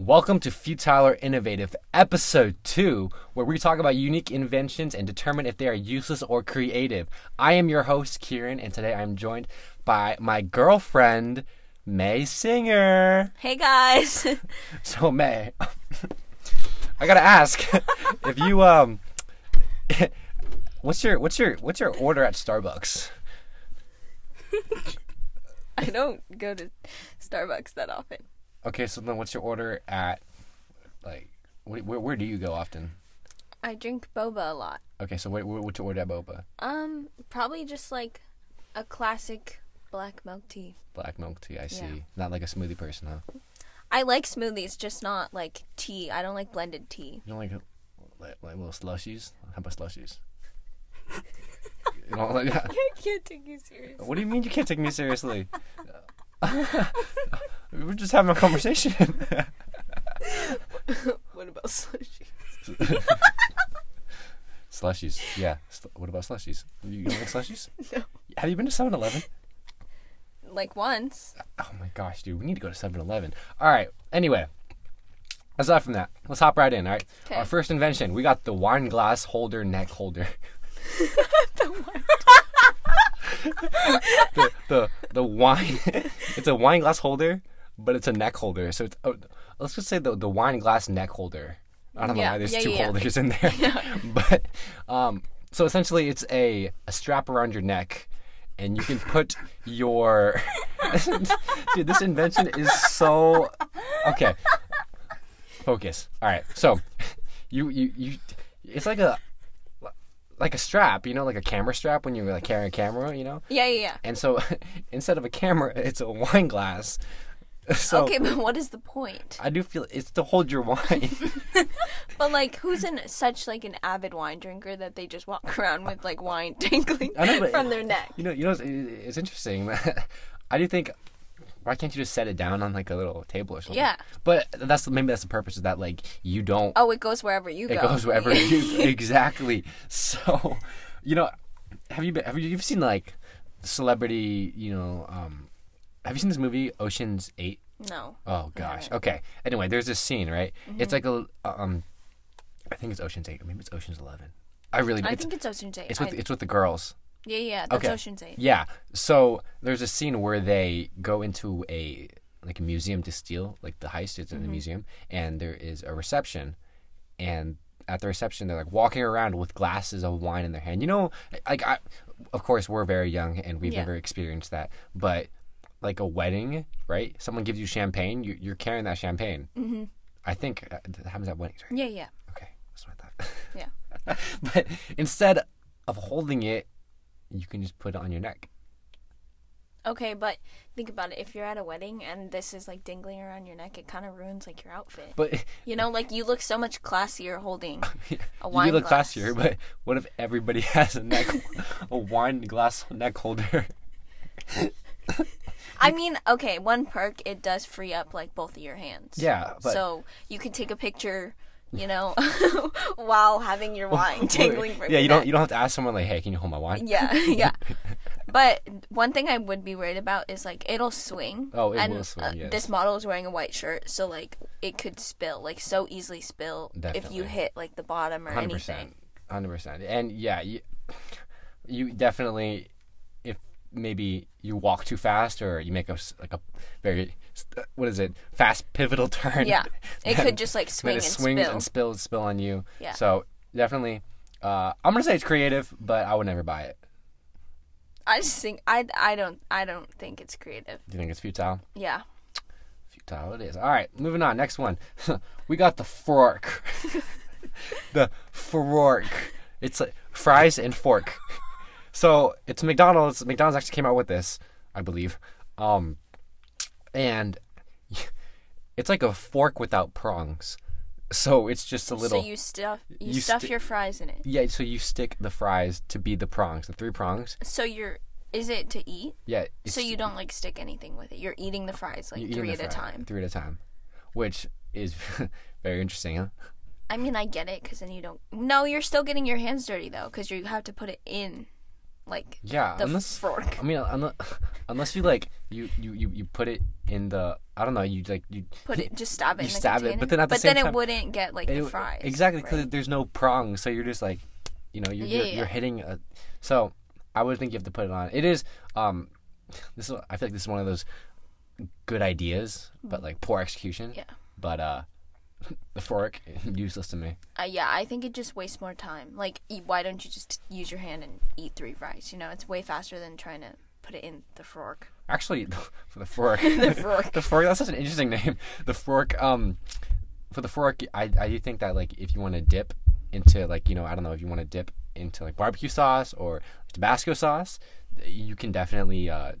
Welcome to Futile or Innovative, episode 2, where we talk about unique inventions and determine if they are useless or creative. I am your host, Kieran, and today I'm joined by my girlfriend, Mei Singer. Hey guys. So, Mei, I gotta ask if you, um, what's your, what's your, what's your order at Starbucks? I don't go to Starbucks that often. Okay, so then what's your order at, like, wh- where, where do you go often? I drink boba a lot. Okay, so what what's your order at Boba? Um, probably just like a classic black milk tea. Black milk tea, I see. Yeah. Not like a smoothie person, huh? I like smoothies, just not like tea. I don't like blended tea. You don't like like, like little slushies? How about slushies? you don't like that? I can't take you serious. What do you mean you can't take me seriously? We're just having a conversation. What about slushies? slushies, yeah. Sl- what about slushies? You don't like slushies? No. Have you been to 7 Eleven? Like once. Oh my gosh, dude, we need to go to 7 Eleven. Alright, anyway. Aside from that, let's hop right in, alright? 'Kay. Our first invention, we got the wine glass holder neck holder. the, the the the wine it's a wine glass holder but it's a neck holder. So it's oh, let's just say the, the wine glass neck holder. I don't know Yeah, why there's yeah, two yeah. holders in there. But um so essentially it's a, a strap around your neck and you can put your dude this invention is so okay. Focus. All right. So you you you it's like a like a strap you know like a camera strap when you're like carrying a camera you know Yeah, yeah, yeah. and so instead of a camera, it's a wine glass. So okay, but what is the point? I do feel it's to hold your wine. But like, who's in such like an avid wine drinker that they just walk around with like wine dangling know, from their neck? you know, you know, it's, it's interesting. I do think. Why can't you just set it down on like a little table or something? Yeah. But that's maybe that's the purpose of that. Like you don't. Oh, it goes wherever you it go. It goes wherever you exactly. So, you know, have you been? Have you you've seen like celebrity? You know, um, have you seen this movie Ocean's Eight? No. Oh gosh. Okay. Anyway, there's this scene, right? Mm-hmm. It's like a um, I think it's Ocean's Eight, or maybe it's Ocean's Eleven. I really. Do. I it's, think it's Ocean's Eight. it's with I- it's with the girls. Yeah, yeah, that's Okay. Ocean's Eight. Yeah. So there's a scene where they go into a like a museum to steal like the heist. is in the museum, and there is a reception, and at the reception they're like walking around with glasses of wine in their hand. You know, like I, of course we're very young and we've Yeah. never experienced that, but like a wedding, right? Someone gives you champagne, you, you're carrying that champagne. Mm-hmm. I think uh, that happens at weddings, right? Yeah, yeah. Okay, that's what I thought. Yeah. but instead of holding it, you can just put it on your neck. Okay, but think about it. If you're at a wedding and this is like dangling around your neck, it kind of ruins like your outfit. But You know, like you look so much classier holding a wine. Glass. You look glass. classier. But what if everybody has a neck, a wine glass neck holder? I mean, okay, one perk it does free up like both of your hands. Yeah, but so you can take a picture, you know, while having your wine dangling from yeah, you don't you don't have to ask someone like, hey, can you hold my wine? Yeah, yeah. But one thing I would be worried about is like it'll swing. Oh, it and, will swing, uh, yes. This model is wearing a white shirt, so like it could spill, like so easily spill if you hit like the bottom or Hundred anything. percent, hundred percent. And yeah, you, you definitely, maybe you walk too fast or you make a like a very what is it fast pivotal turn. Yeah, it could just like swing and swings spill. and spills spill on you. Yeah. So definitely, uh, I'm gonna say it's creative, but I would never buy it. I just think I I don't I don't think it's creative. Do you think it's futile? Yeah. Futile it is. All right, moving on. Next one. we got the fork. the fork. It's like fries and fork. So it's McDonald's. McDonald's actually came out with this, I believe. Um, and it's like a fork without prongs. So it's just a little. So you stuff you, you stuff sti- your fries in it. yeah. So you stick the fries to be the prongs, the three prongs. So you're is it to eat? Yeah. So you don't like stick anything with it. You're eating the fries like three at a time. Three at a time, which is very interesting, huh? I mean, I get it because then you don't. No, you're still getting your hands dirty though because you have to put it in, like Yeah, the unless fork. I mean, unless, unless you like you, you you you put it in the I don't know you like you Put it, just stab it. You in the stab it, but then at the same but same then time- it wouldn't get like it- the fries. exactly because right? there's no prongs, so you're just like you know you're Yeah, you're, yeah. you're hitting a so I would think you have to put it on. It is um this is I feel like this is one of those good ideas but like poor execution. Yeah. But uh the fork useless to me. Uh, yeah, I think it just wastes more time. Like, eat, why don't you just use your hand and eat three fries? You know, it's way faster than trying to put it in the fork. Actually, for the fork, The fork. the fork. That's such an interesting name. The fork. Um, for the fork, I I do think that like if you want to dip into like you know I don't know if you want to dip into like barbecue sauce or Tabasco sauce, you can definitely. Uh,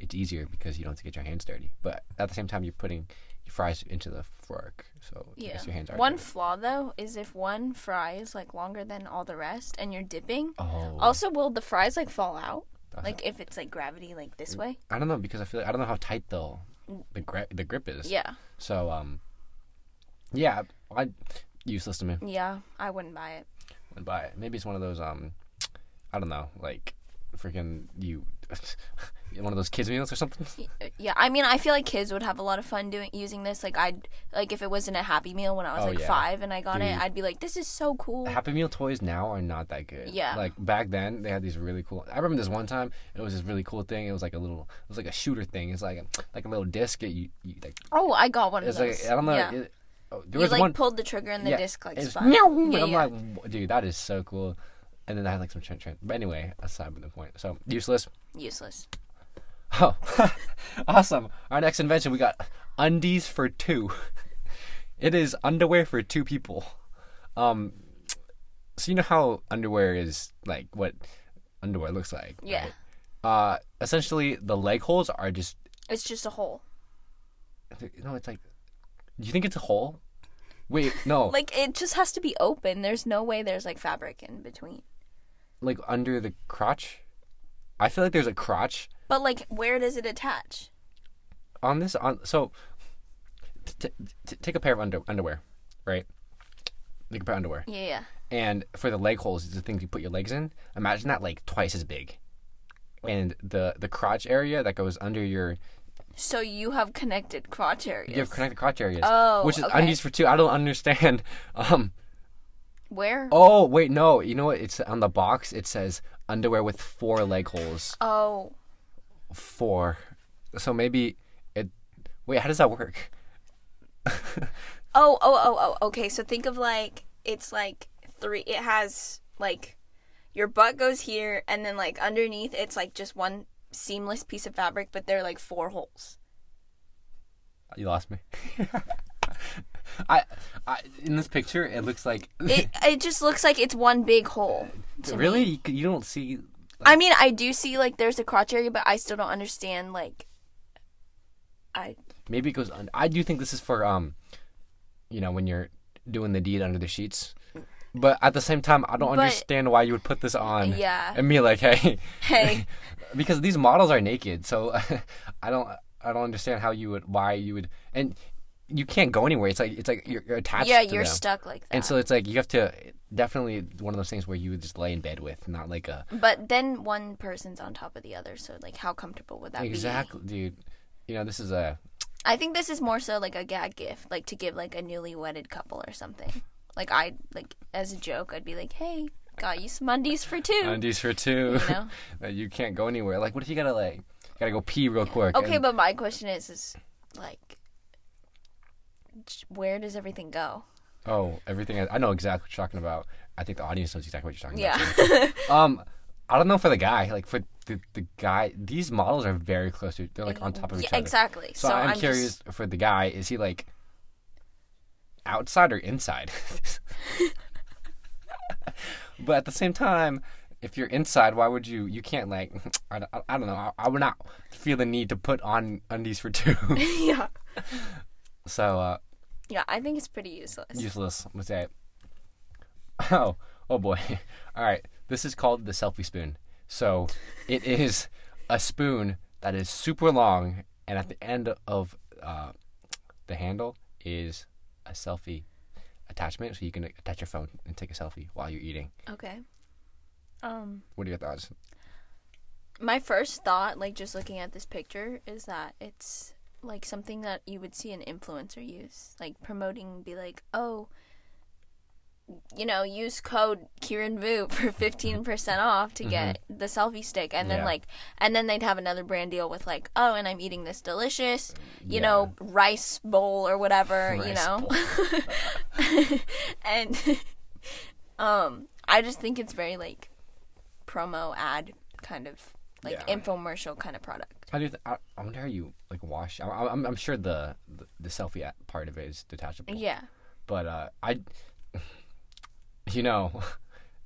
it's easier because you don't have to get your hands dirty. But at the same time, you're putting fries into the fork, so Yeah. your hands are. One flaw though is if one fry is like longer than all the rest and you're dipping. Oh, Also, will the fries like fall out? That's- Like if it's like gravity like this way? I don't know because I feel like, I don't know how tight the the grip the grip is. Yeah. So um, yeah, I useless to me. Yeah, I wouldn't buy it. and buy it. Maybe it's one of those um, I don't know, like freaking you, one of those kids meals or something. Yeah, I mean, I feel like kids would have a lot of fun doing using this. Like I'd like if it wasn't a Happy Meal when I was Oh, like yeah. five and I got Dude. it, I'd be like, "This is so cool." Happy Meal toys now are not that good. Yeah. Like back then, they had these really cool. I remember this one time. It was this really cool thing. It was like a little. It was like a shooter thing. It's like a, like a little disc. It, you, you like. Oh, I got one of It's those. like I don't know. Yeah. It, oh, there you was like one. pulled the trigger and the disc like it's spun. Yeah, I'm yeah. like, "Wha- dude, that is so cool. And then I had like some trend trend. But anyway, aside from the point. So useless. Useless. Oh, awesome. Our next invention, we got undies for two. It is underwear for two people. Um, so you know how underwear is like what underwear looks like. Yeah. right? Uh, essentially, the leg holes are just. It's just a hole. No, it's like. Do you think it's a hole? Wait, no. like, Like it just has to be open. There's no way there's like fabric in between. Like under the crotch. I feel like there's a crotch But like, where does it attach? on this. On so. T- t- take a pair of under- underwear, right? Take a pair of underwear. Yeah, yeah. and for the leg holes the things you put your legs in imagine that like twice as big and the the crotch area that goes under your So you have connected crotch areas. you have connected crotch areas Oh, which is okay. undies for two i don't understand um Where? oh wait no you know what it's on the box it says underwear with four leg holes Oh, four so maybe it wait how does that work oh, oh, oh, oh. Okay, so think of like it's like three. It has like your butt goes here, and then like underneath, it's like just one seamless piece of fabric, but they're like four holes. you lost me I, I in this picture it looks like It it just looks like it's one big hole. to me. really you don't see I mean, I do see like there's a crotch area, but I still don't understand like. I Maybe it goes. Un- I do think this is for um, you know, when you're doing the deed under the sheets. But at the same time, I don't But- understand why you would put this on. Yeah. And be like, hey, hey because these models are naked, so I don't, I don't understand how you would, why you would, and you can't go anywhere. It's like it's like you're, you're attached. yeah, you're them. stuck like that. And so it's like you have to definitely one of those things where you would just lay in bed with, not like a but then one person's on top of the other, so like how comfortable would that be? exactly, dude. You know, this is a I think this is more so like a gag gift, like to give like a newly wedded couple or something. Like I like as a joke, I'd be like, "Hey, got you some undies for two. undies for two. You know? that you can't go anywhere. Like, what if you gotta like gotta go pee real quick? Okay, and- but my question is, is like, where does everything go? Oh, everything. I, I know exactly what you're talking about. I think the audience knows exactly what you're talking Yeah. about. too. Um, I don't know for the guy. Like for the the guy, these models are very close to. They're like on top of each Yeah, other. exactly. So, So, I'm, I'm curious Just, for the guy. Is he like outside or inside? but at the same time, if you're inside, why would you? You can't like. I, I, I don't know. I, I would not feel the need to put on undies for two. yeah, so uh, yeah. I think it's pretty useless. useless. What's that? Oh, oh boy. All right. This is called the selfie spoon. So it is a spoon that is super long, and at the end of uh, the handle is a selfie attachment, so you can attach your phone and take a selfie while you're eating. Okay. Um, What are your thoughts? My first thought, like just looking at this picture, is that it's like something that you would see an influencer use, like promoting, be like, oh, you know, use code Kieran Vu for fifteen percent off to get the selfie stick, and then Yeah. like, and then they'd have another brand deal with like, oh, and I'm eating this delicious, you know, rice bowl or whatever, you know, and um, I just think it's very like promo ad kind of like Yeah. infomercial kind of product. How do you? Th- I, I wonder how you like wash. I, I'm I'm sure the, the the selfie part of it is detachable. Yeah. But uh, I, you know,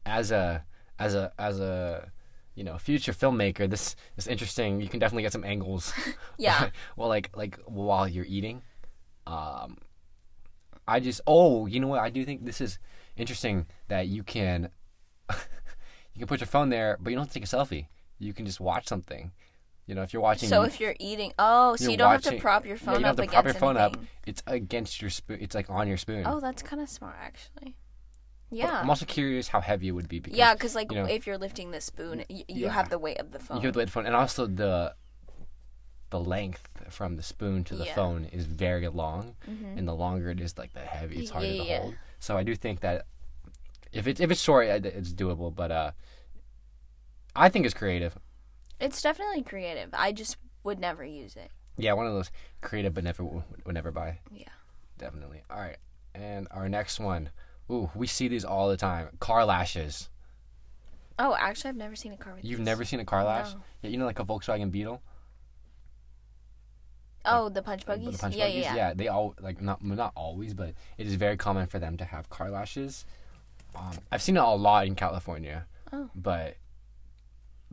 as a as a as a you know future filmmaker, this is interesting. You can definitely get some angles. Yeah. well, like like while you're eating, um, I just oh you know what I do think this is interesting that you can you can put your phone there, but you don't have to take a selfie. You can just watch something. You know, if you're watching. So if you're eating, oh, so you don't have to prop your phone yeah, phone you don't up have to prop your phone up. It's against your spoon. It's like on your spoon. Oh, that's kind of smart, actually. But Yeah. I'm also curious how heavy it would be because Yeah, because like you know- if you're lifting the spoon, y- you Yeah. have the weight of the phone. you have the weight of the phone, and also the the length from the spoon to the Yeah. Mm-hmm. phone is very long, Mhm. and the longer it is, like the heavy, it's harder to yeah. hold. So I do think that if it's if it's short, it's doable. But uh, I think it's creative. It's definitely creative. I just would never use it. Yeah, one of those creative, but never would never buy. Yeah. Definitely. All right, and our next one. Ooh, we see these all the time. Car lashes. Oh, actually, I've never seen a car with. You've these. never seen a car lash? No. Yeah, you know, like a Volkswagen Beetle. Oh, the punch buggies. The punch yeah, buggies? yeah, yeah, they all like not not always, but it is very common for them to have car lashes. Um, I've seen it a lot in California. Oh. But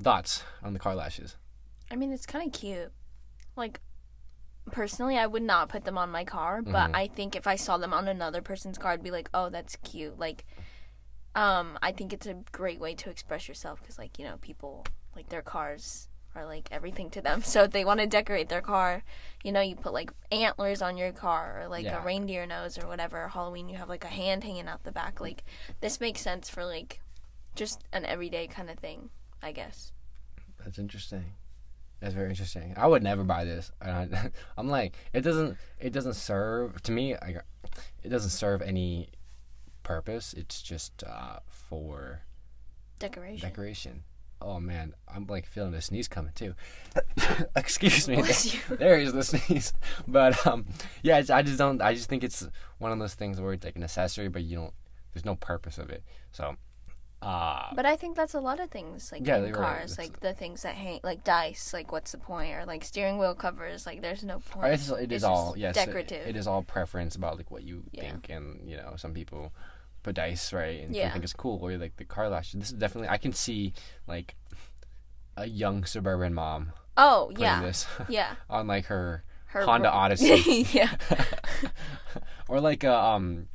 thoughts on the car lashes? I mean, it's kind of cute. Like, personally, I would not put them on my car, but Mhm. I think if I saw them on another person's car, I'd be like, "Oh, that's cute." Like, um, I think it's a great way to express yourself because, like, you know, people like their cars are like everything to them. So if they want to decorate their car, you know, you put like antlers on your car or like Yeah. a reindeer nose or whatever. Halloween, you have like a hand hanging out the back. Like, this makes sense for like just an everyday kind of thing, I guess. That's interesting. That's very interesting. I would never buy this. I- I'm like, it doesn't. It doesn't serve to me. Like, it doesn't serve any purpose. It's just uh, for Decoration. decoration. Oh man, I'm like feeling a sneeze coming too. Excuse me. You. There is the sneeze. But um, yeah, it's, I just don't. I just think it's one of those things where it's like an accessory, but you don't. There's no purpose of it. So, uh, But I think that's a lot of things, like Yeah, in cars, it's- like the things that hang, like dice, like what's the point, or like steering wheel covers, like there's no point. it's, it is It's all just yes. it- decorative. it is all preference about like what you Yeah. think, and you know, some people put dice right, and Yeah. think it's cool, or like the car lash. This is definitely. I can see like a young suburban mom oh yeah, this yeah. on like her Her Honda Odyssey. yeah, or like a um,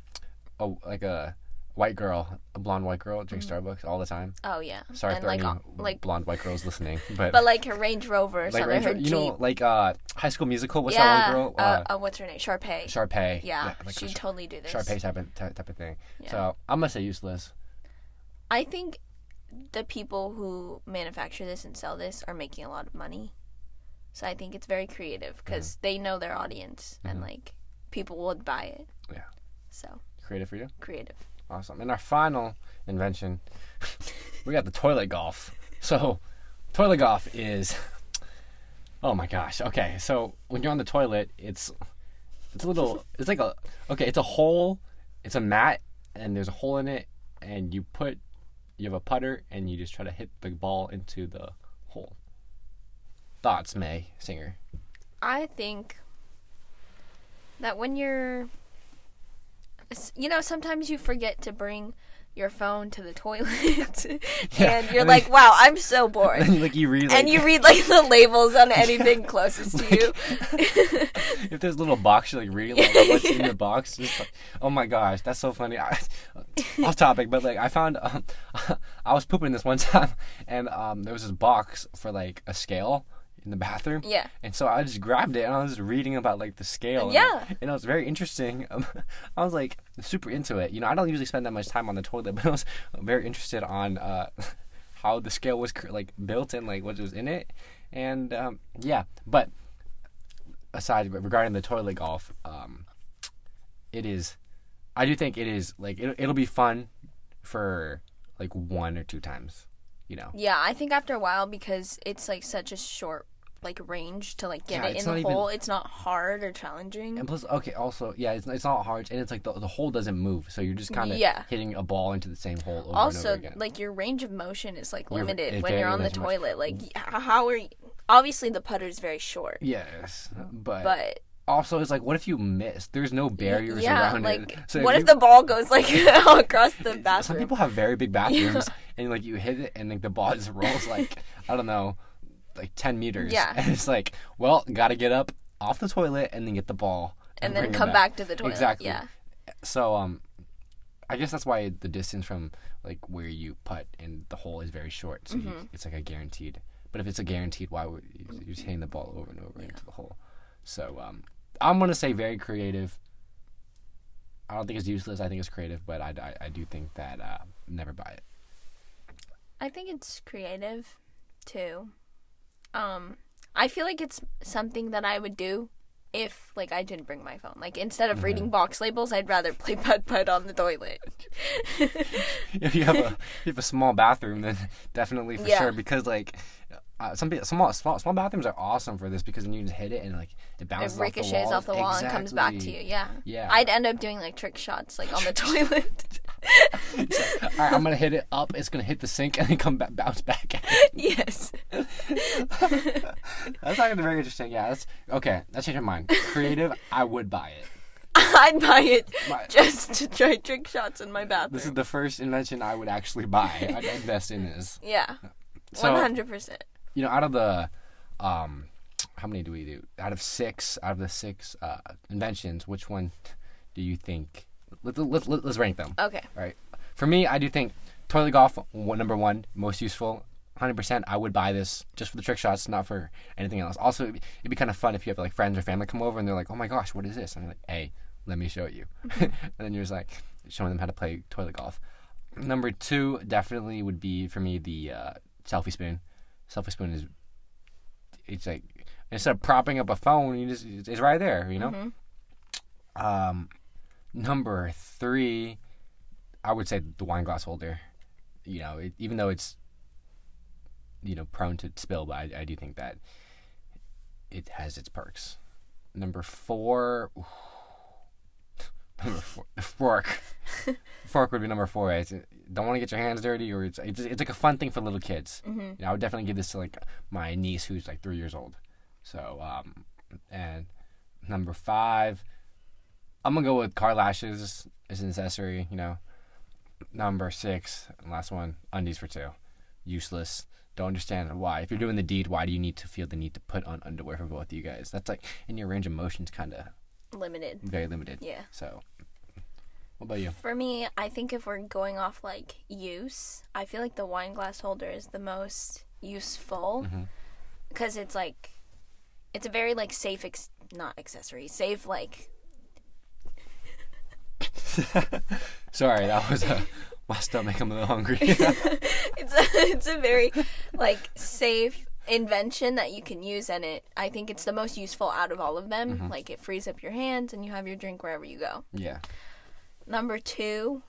a, like a white girl, a blonde white girl drinks Starbucks all the time. oh yeah. Sorry and if there like are uh, any like, blonde white girls listening, but, but like her Range Rover or like Range you Jeep. know, like uh, High School Musical. What's yeah, that one girl? uh, uh, what's her name? Sharpay. Sharpay. yeah, like she'd a totally do this. Sharpay type of type, type of thing. Yeah. So I'm gonna say useless. I think the people who manufacture this and sell this are making a lot of money. So I think it's very creative because they know their audience and like people would buy it. Yeah. So Creative for you. creative. Awesome. And our final invention, we got the toilet golf. So, toilet golf is, oh my gosh. Okay, so when you're on the toilet, it's it's a little, it's like a okay, it's a hole, it's a mat, and there's a hole in it, and you put, you have a putter, and you just try to hit the ball into the hole. Thoughts, Mei Singer? I think that when you're, you know, sometimes you forget to bring your phone to the toilet, Yeah, and you're and like, "Wow, I'm so bored." And like you read, like, and you read like the labels on anything closest to you. if there's a little box, you're like reading like, what's in the box. Just like, oh my gosh, that's so funny. I, off topic, but like I found um, I was pooping this one time, and um, there was this box for like a scale in the bathroom. yeah. And so I just grabbed it and I was reading about like the scale. Yeah. And, it was very interesting. Um, I was like super into it. You know, I don't usually spend that much time on the toilet, but I was very interested on uh, how the scale was like built and like what was in it, and um, yeah. But aside regarding the toilet golf, um, it is. I do think it is like it, it'll be fun for like one or two times, you know. Yeah, I think after a while because it's like such a short like range to like get Yeah, it in the even- hole. It's not hard or challenging. And plus, okay, also, yeah, it's, it's not hard, and it's like the, the hole doesn't move, so you're just kind of Yeah. hitting a ball into the same hole over and also, over again. like your range of motion is like You're- limited when you're on the toilet. Like, how are you? Obviously, the putter is very short, yes, but, but also it's like, what if you miss? There's no barriers yeah, around like it. So what you- if the ball goes like across the bathroom Some people have very big bathrooms, and like you hit it, and like the ball just rolls like I don't know, like ten meters. Yeah. and it's like, well, gotta get up off the toilet and then get the ball, and then come back. to the toilet. Exactly. Yeah. So um, I guess that's why the distance from like where you putt and the hole is very short. So Mm-hmm. you, it's like a guaranteed. But if it's a guaranteed, why would you, you're just hitting the ball over and over into the hole? So um, I'm gonna say very creative. I don't think it's useless. I think it's creative, but I, I, I do think that uh, never buy it. I think it's creative too. Um, I feel like it's something that I would do if like I didn't bring my phone. Like instead Mm-hmm. of reading box labels, I'd rather play putt putt on the toilet. if you have a if you have a small bathroom, then definitely for Yeah. sure. Because like uh, some people, small, small small bathrooms are awesome for this because then you just hit it and like it It bounces ricochets off the, off the wall walls. and comes back to you. Yeah. Yeah. I'd end up doing like trick shots like on the toilet. All right, I'm gonna hit it up. It's gonna hit the sink and then come back, bounce back. yes. that's actually very interesting. Yeah, that's okay. That's changed my mind. Creative, I would buy it. I'd buy it it. just to try trick shots in my bathroom. This is the first invention I would actually buy. I'd invest in this. yeah. One hundred percent. you know, out of the, um, how many do we do? Out of six, out of the six uh, inventions, which one do you think? Let, let, let, let's rank them. Okay. All right. For me, I do think toilet golf, one, number one, most useful. 100%, I would buy this just for the trick shots, not for anything else. Also, it'd be, it'd be kind of fun if you have like friends or family come over and they're like, oh my gosh, what is this? And I'm like, hey, let me show you. and then you're just like showing them how to play toilet golf. Number two definitely would be for me the uh, selfie spoon. Selfie spoon is, it's like, instead of propping up a phone, you just, it's right there, you know? Um, number three, I would say the wine glass holder. You know, it, even though it's you know prone to spill, but I, I do think that it has its perks. Number four, number four, fork. fork would be number four. It's, don't want to get your hands dirty, or it's it's, it's like a fun thing for little kids. Mm-hmm. You know, I would definitely give this to like my niece who's like three years old. So, um, and number five, I'm gonna go with car lashes as an accessory. You know, number six, and last one, undies for two, useless. Don't understand why. If you're doing the deed, why do you need to feel the need to put on underwear for both of you guys? That's like in your range of motion's kind of Limited. very limited. Yeah. So, what about you? For me, I think if we're going off like use, I feel like the wine glass holder is the most useful mm-hmm. because it's like it's a very like safe ex- not accessory, safe like Sorry, that was a my stomach. I'm a little hungry. it's a, it's a very like safe invention that you can use and it I think it's the most useful out of all of them. Like it frees up your hands and you have your drink wherever you go. yeah. Number two,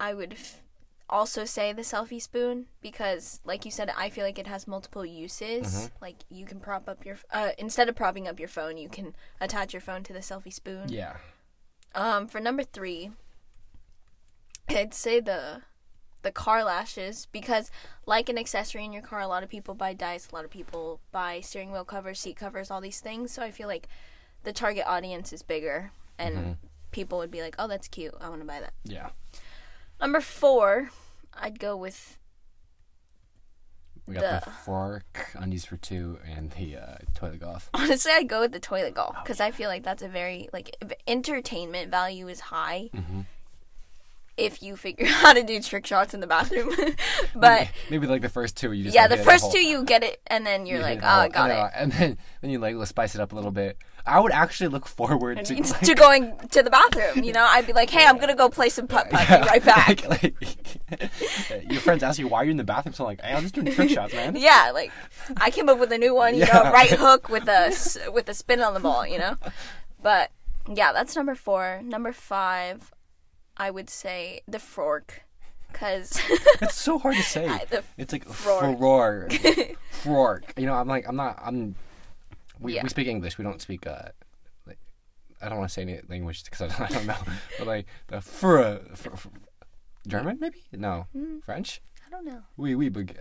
I would f- also say the selfie spoon because, like you said, I feel like it has multiple uses. Like you can prop up your uh, instead of propping up your phone, you can attach your phone to the selfie spoon. Yeah. Um, for number three, I'd say the the car lashes because, like an accessory in your car, a lot of people buy dice, a lot of people buy steering wheel covers, seat covers, all these things. So I feel like the target audience is bigger, and people would be like, "Oh, that's cute. I want to buy that." Yeah. Number four, I'd go with We got the, The- fork, undies for two, and the uh, toilet golf. honestly, I'd go with the toilet golf because I feel like that's a very like entertainment value is high. Mhm. If you figure out how to do trick shots in the bathroom, but Maybe like the first two, you just yeah, like, the first whole- two you get it, and then you're you like, oh, whole- I got and it. then, And then then you like let's spice it up a little bit. I would actually look forward to like, to going to the bathroom. You know, I'd be like, "Hey, I'm gonna go play some putt putt. Be right back." Like, like, your friends ask you why you're in the bathroom, so I'm like, hey, I'm just doing trick shots, man. Yeah, like I came up with a new one. You Yeah. know, right hook with a with a spin on the ball. You know, but yeah, that's number four. Number five, I would say the fork, because It's so hard to say. the It's like frork, frork. You know, I'm like, I'm not, I'm. We, Yeah. we speak English. We don't speak. uh like, I don't want to say any language because I don't, I don't know. but like the fr, fr, fr German maybe no Hmm. French. I don't know. We we big.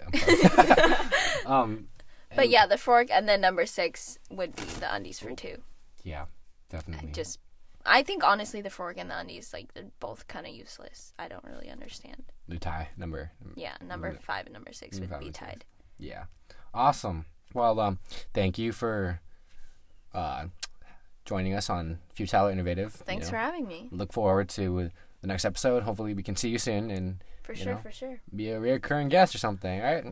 Um, But yeah, the fork, and then number six would be the undies for two. yeah, definitely. Just, I think honestly, the fork and the undies, like they're both kind of useless. I don't really understand. the tie number. Yeah, number five and number six would be and six. tied. Yeah, awesome. Well, um, thank you for uh joining us on Futile Innovative. you Thanks know. for having me. look forward to the next episode. Hopefully, we can see you soon and For sure, know. for sure. be a recurring guest or something. All right.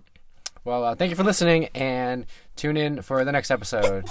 Well, uh, thank you for listening and tune in for the next episode.